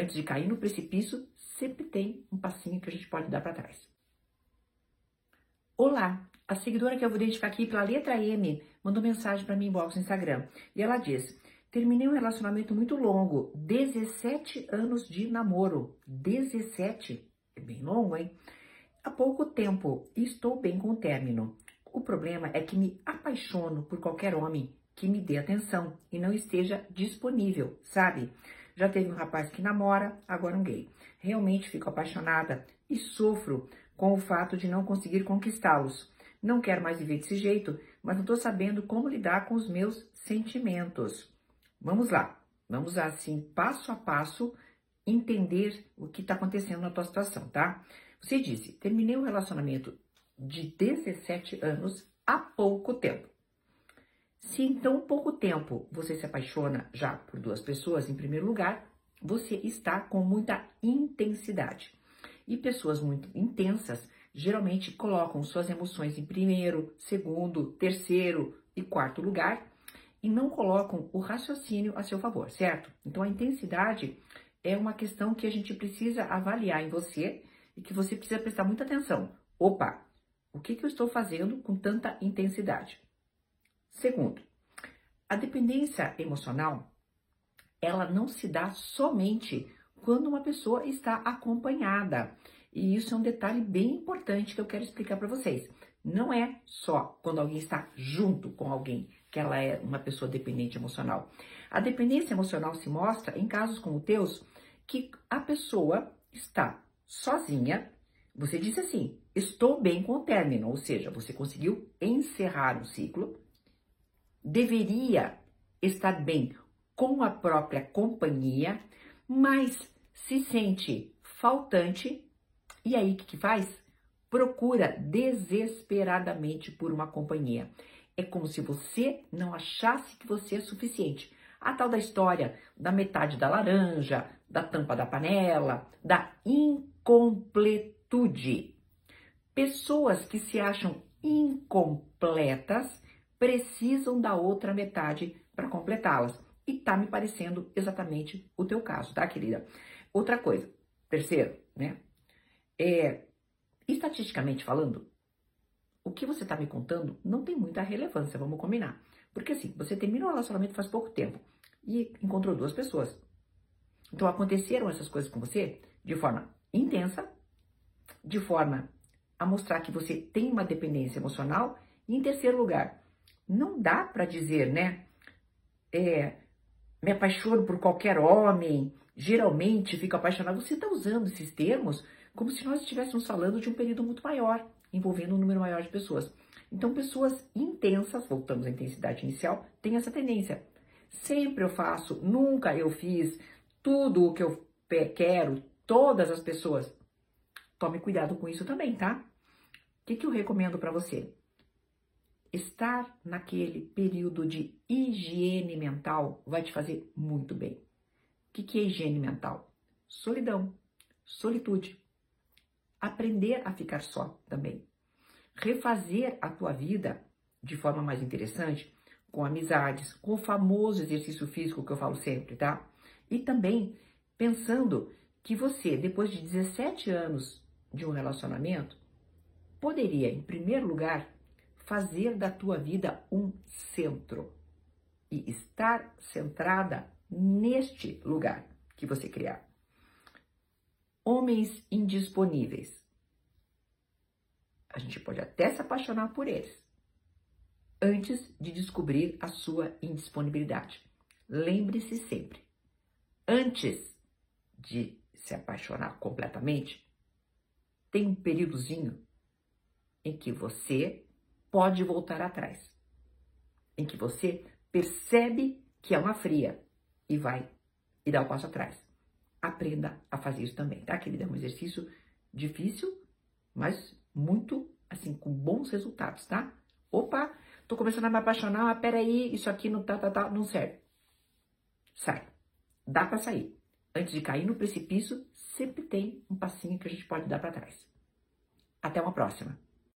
Antes de cair no precipício, sempre tem um passinho que a gente pode dar para trás. Olá, a seguidora que eu vou identificar aqui pela letra M mandou mensagem para mim em box no Instagram. E ela diz: Terminei um relacionamento muito longo, 17 anos de namoro. 17? É bem longo, hein? Há pouco tempo e estou bem com o término. O problema é que me apaixono por qualquer homem que me dê atenção e não esteja disponível, sabe? Já teve um rapaz que namora, agora um gay. Realmente fico apaixonada e sofro com o fato de não conseguir conquistá-los. Não quero mais viver desse jeito, mas não estou sabendo como lidar com os meus sentimentos. Vamos lá, vamos assim, passo a passo, entender o que está acontecendo na tua situação, tá? Você disse, terminei um relacionamento de 17 anos há pouco tempo. Se em tão pouco tempo você se apaixona já por duas pessoas, em primeiro lugar, você está com muita intensidade. E pessoas muito intensas geralmente colocam suas emoções em primeiro, segundo, terceiro e quarto lugar e não colocam o raciocínio a seu favor, certo? Então a intensidade é uma questão que a gente precisa avaliar em você e que você precisa prestar muita atenção. Opa, o que, que eu estou fazendo com tanta intensidade? Segundo, a dependência emocional, ela não se dá somente quando uma pessoa está acompanhada. E isso é um detalhe bem importante que eu quero explicar para vocês. Não é só quando alguém está junto com alguém que ela é uma pessoa dependente emocional. A dependência emocional se mostra em casos como o teus que a pessoa está sozinha. Você disse assim: estou bem com o término, ou seja, você conseguiu encerrar o ciclo deveria estar bem com a própria companhia, mas se sente faltante, e aí o que, que faz? Procura desesperadamente por uma companhia. É como se você não achasse que você é suficiente. A tal da história da metade da laranja, da tampa da panela, da incompletude. Pessoas que se acham incompletas precisam da outra metade para completá-las. E tá me parecendo exatamente o teu caso, tá, querida? Outra coisa, terceiro, né? É, estatisticamente falando, o que você tá me contando não tem muita relevância, vamos combinar. Porque assim, você terminou um relacionamento faz pouco tempo e encontrou duas pessoas. Então aconteceram essas coisas com você de forma intensa, de forma a mostrar que você tem uma dependência emocional e em terceiro lugar, não dá para dizer, né? É, me apaixono por qualquer homem, geralmente fico apaixonado. Você está usando esses termos como se nós estivéssemos falando de um período muito maior, envolvendo um número maior de pessoas. Então, pessoas intensas, voltamos à intensidade inicial, têm essa tendência. Sempre eu faço, nunca eu fiz tudo o que eu quero, todas as pessoas. Tome cuidado com isso também, tá? O que, que eu recomendo para você? Estar naquele período de higiene mental vai te fazer muito bem. O que, que é higiene mental? Solidão, solitude. Aprender a ficar só também. Refazer a tua vida de forma mais interessante, com amizades, com o famoso exercício físico que eu falo sempre, tá? E também pensando que você, depois de 17 anos de um relacionamento, poderia, em primeiro lugar, fazer da tua vida um centro e estar centrada neste lugar que você criar. Homens indisponíveis. A gente pode até se apaixonar por eles antes de descobrir a sua indisponibilidade. Lembre-se sempre, antes de se apaixonar completamente, tem um períodozinho em que você pode voltar atrás, em que você percebe que é uma fria e vai e dá o um passo atrás. Aprenda a fazer isso também, tá, querida? É um exercício difícil, mas muito, assim, com bons resultados, tá? Opa, tô começando a me apaixonar, mas peraí, isso aqui não tá, tá, tá, não serve. Sai. Dá para sair. Antes de cair no precipício, sempre tem um passinho que a gente pode dar para trás. Até uma próxima.